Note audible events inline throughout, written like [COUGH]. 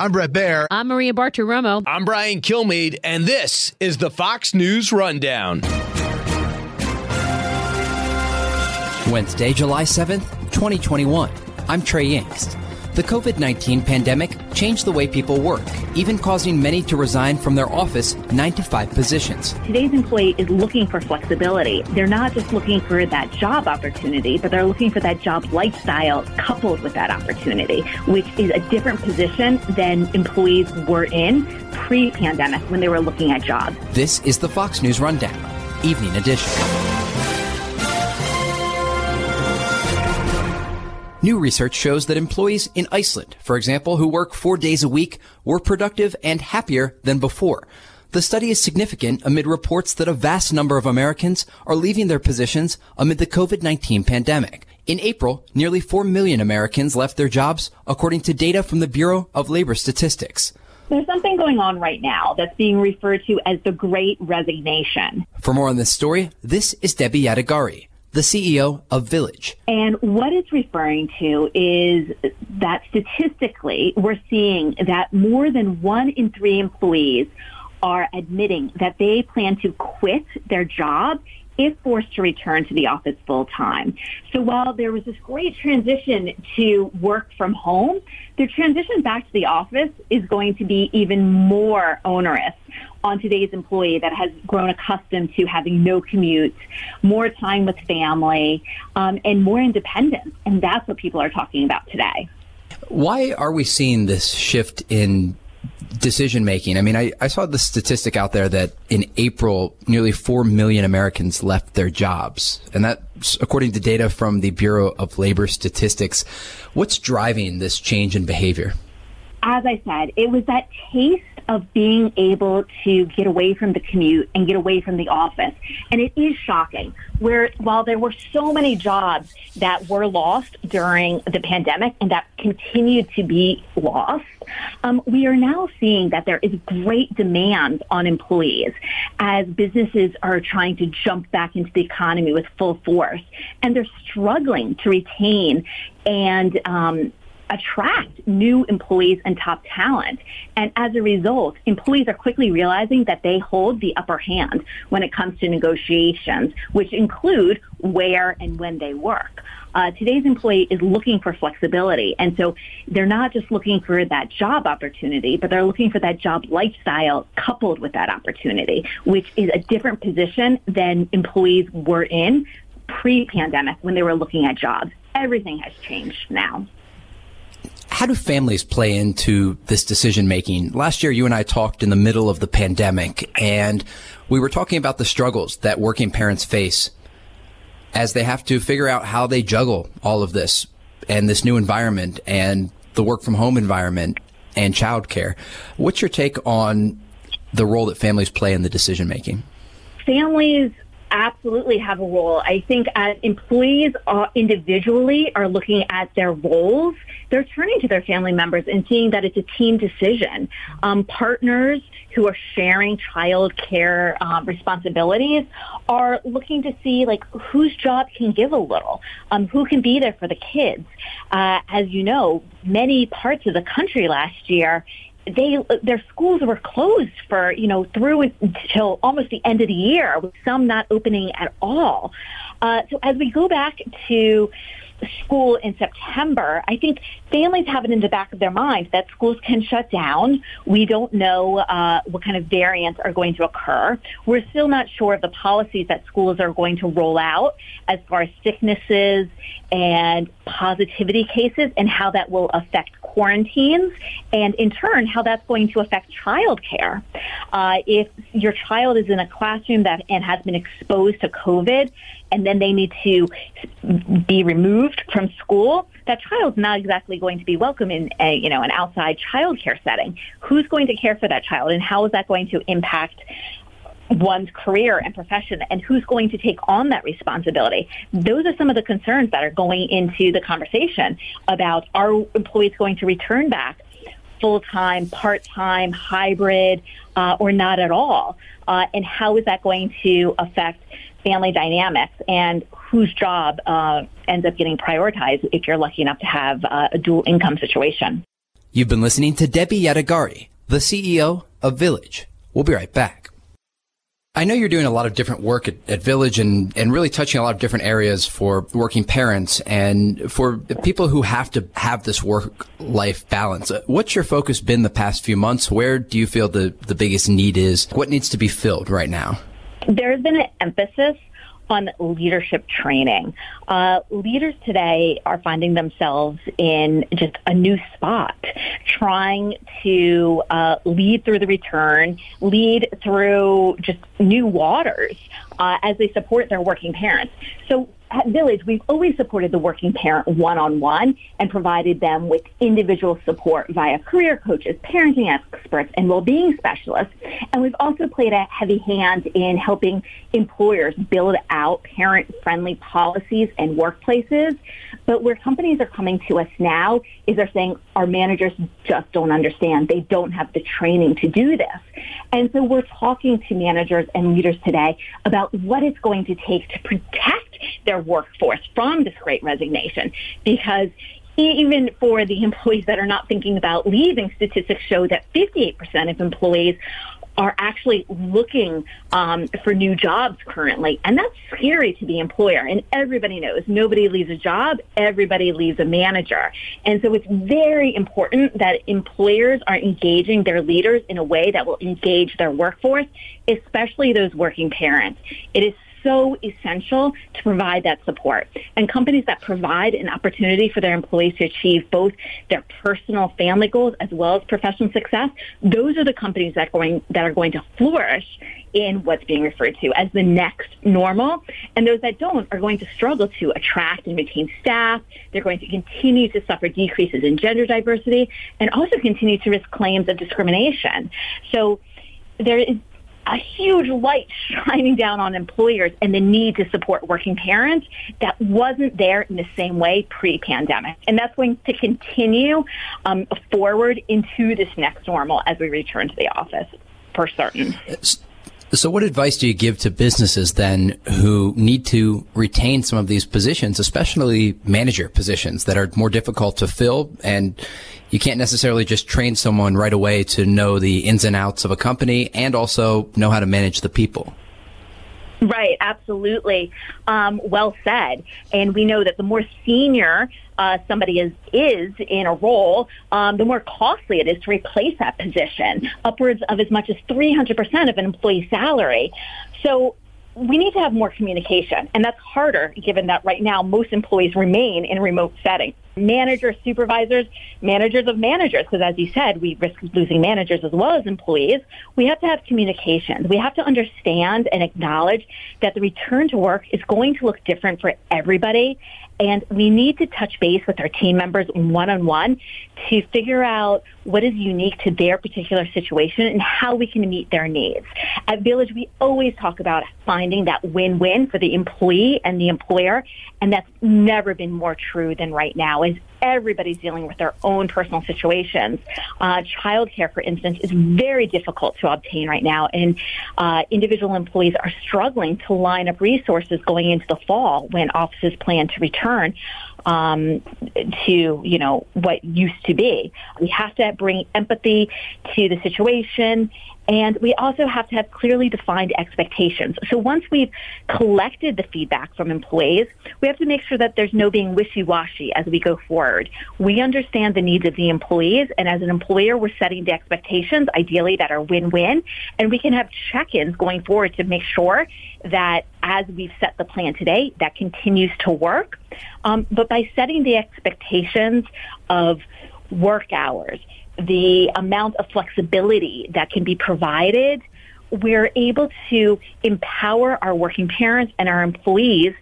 I'm Bret Baier. I'm Maria Bartiromo. I'm Brian Kilmeade, and this is the Fox News Rundown. Wednesday, July 7th, 2021. I'm Trey Yingst. The COVID 19 pandemic changed the way people work, even causing many to resign from their office 9 to 5 positions. Today's employee is looking for flexibility. They're not just looking for that job opportunity, but they're looking for that job lifestyle coupled with that opportunity, which is a different position than employees were in pre pandemic when they were looking at jobs. This is the Fox News Rundown, Evening Edition. New research shows that employees in Iceland, for example, who work four days a week, were productive and happier than before. The study is significant amid reports that a vast number of Americans are leaving their positions amid the COVID-19 pandemic. In April, nearly 4 million Americans left their jobs, according to data from the Bureau of Labor Statistics. There's something going on right now that's being referred to as the Great Resignation. For more on this story, this is Debbie Yadegari the CEO of Village. And what it's referring to is that statistically, we're seeing that more than one in three employees are admitting that they plan to quit their job if forced to return to the office full time. So while there was this great transition to work from home, the transition back to the office is going to be even more onerous on today's employee that has grown accustomed to having no commute, more time with family, um, and more independence. And that's what people are talking about today. Why are we seeing this shift in decision making. I mean, I, I saw the statistic out there that in April, nearly 4 million Americans left their jobs. And that's according to data from the Bureau of Labor Statistics. What's driving this change in behavior? As I said, it was that taste of being able to get away from the commute and get away from the office. And it is shocking where while there were so many jobs that were lost during the pandemic and that continue to be lost, um, we are now seeing that there is great demand on employees as businesses are trying to jump back into the economy with full force. And they're struggling to retain and um, attract new employees and top talent. And as a result, employees are quickly realizing that they hold the upper hand when it comes to negotiations, which include where and when they work. Uh, today's employee is looking for flexibility. And so they're not just looking for that job opportunity, but they're looking for that job lifestyle coupled with that opportunity, which is a different position than employees were in pre-pandemic when they were looking at jobs. Everything has changed now how do families play into this decision making? Last year, you and I talked in the middle of the pandemic, and we were talking about the struggles that working parents face as they have to figure out how they juggle all of this and this new environment and the work from home environment and childcare. What's your take on the role that families play in the decision making? Families absolutely have a role. I think as employees individually are looking at their roles, they're turning to their family members and seeing that it's a team decision. Um, partners who are sharing child care uh, responsibilities are looking to see like whose job can give a little, um, who can be there for the kids. Uh, as you know, many parts of the country last year they their schools were closed for you know through until almost the end of the year, with some not opening at all. Uh, so as we go back to school in September, I think families have it in the back of their mind that schools can shut down. We don't know uh, what kind of variants are going to occur. We're still not sure of the policies that schools are going to roll out as far as sicknesses and positivity cases and how that will affect quarantines and in turn how that's going to affect childcare. Uh, if your child is in a classroom that and has been exposed to COVID and then they need to be removed from school, that child's not exactly going to be welcome in a, you know, an outside childcare setting. Who's going to care for that child and how is that going to impact one's career and profession and who's going to take on that responsibility. Those are some of the concerns that are going into the conversation about are employees going to return back full-time, part-time, hybrid, uh, or not at all? Uh, and how is that going to affect family dynamics and whose job uh, ends up getting prioritized if you're lucky enough to have uh, a dual income situation? You've been listening to Debbie Yadegari, the CEO of Village. We'll be right back. I know you're doing a lot of different work at, at, Village and, and really touching a lot of different areas for working parents and for people who have to have this work life balance. What's your focus been the past few months? Where do you feel the, the biggest need is? What needs to be filled right now? There's been an emphasis on leadership training. Uh, leaders today are finding themselves in just a new spot, trying to uh, lead through the return, lead through just new waters uh, as they support their working parents. So at Village, we've always supported the working parent one-on-one and provided them with individual support via career coaches, parenting experts, and well-being specialists. And we've also played a heavy hand in helping employers build out parent-friendly policies and workplaces. But where companies are coming to us now is they're saying our managers just don't understand. They don't have the training to do this. And so we're talking to managers and leaders today about what it's going to take to protect their workforce from this great resignation because even for the employees that are not thinking about leaving, statistics show that 58% of employees are actually looking um, for new jobs currently. And that's scary to the employer. And everybody knows nobody leaves a job, everybody leaves a manager. And so it's very important that employers are engaging their leaders in a way that will engage their workforce, especially those working parents. It is so essential to provide that support. And companies that provide an opportunity for their employees to achieve both their personal family goals as well as professional success, those are the companies that are going, that are going to flourish in what's being referred to as the next normal. And those that don't are going to struggle to attract and retain staff. They're going to continue to suffer decreases in gender diversity and also continue to risk claims of discrimination. So there is a huge light [LAUGHS] shining down on employers and the need to support working parents that wasn't there in the same way pre-pandemic. And that's going to continue um, forward into this next normal as we return to the office for certain. So, what advice do you give to businesses then who need to retain some of these positions, especially manager positions that are more difficult to fill? And you can't necessarily just train someone right away to know the ins and outs of a company and also know how to manage the people. Right, absolutely. Um, well said. And we know that the more senior uh, somebody is is in a role, um, the more costly it is to replace that position, upwards of as much as 300% of an employee's salary. So we need to have more communication, and that's harder given that right now most employees remain in remote setting. Managers, supervisors, managers of managers, because as you said, we risk losing managers as well as employees. We have to have communications. We have to understand and acknowledge that the return to work is going to look different for everybody, and we need to touch base with our team members one-on-one to figure out what is unique to their particular situation and how we can meet their needs. At Village, we always talk about finding that win-win for the employee and the employer, and that's never been more true than right now as everybody's dealing with their own personal situations. Uh, childcare, for instance, is very difficult to obtain right now, and uh, individual employees are struggling to line up resources going into the fall when offices plan to return um, to you know what used to be. We have to bring empathy to the situation and we also have to have clearly defined expectations. So once we've collected the feedback from employees, we have to make sure that there's no being wishy-washy as we go forward. We understand the needs of the employees, and as an employer, we're setting the expectations, ideally, that are win-win, and we can have check-ins going forward to make sure that as we've set the plan today, that continues to work. Um, but by setting the expectations of work hours, the amount of flexibility that can be provided, we're able to empower our working parents and our employees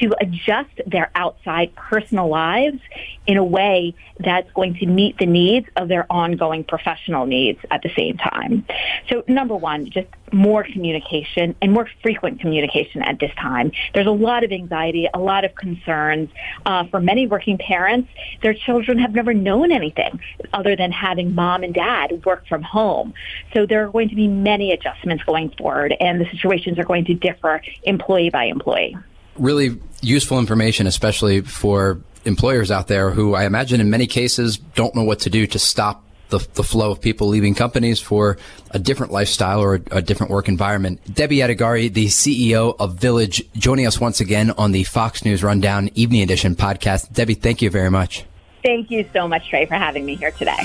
to adjust their outside personal lives in a way that's going to meet the needs of their ongoing professional needs at the same time. So number one, just more communication and more frequent communication at this time. There's a lot of anxiety, a lot of concerns. Uh, for many working parents, their children have never known anything other than having mom and dad work from home. So there are going to be many adjustments going forward and the situations are going to differ employee by employee. Really useful information, especially for employers out there who I imagine in many cases don't know what to do to stop the, the flow of people leaving companies for a different lifestyle or a, a different work environment. Debbie Yadegari, the CEO of Village, joining us once again on the Fox News Rundown Evening Edition podcast. Debbie, thank you very much. Thank you so much, Trey, for having me here today.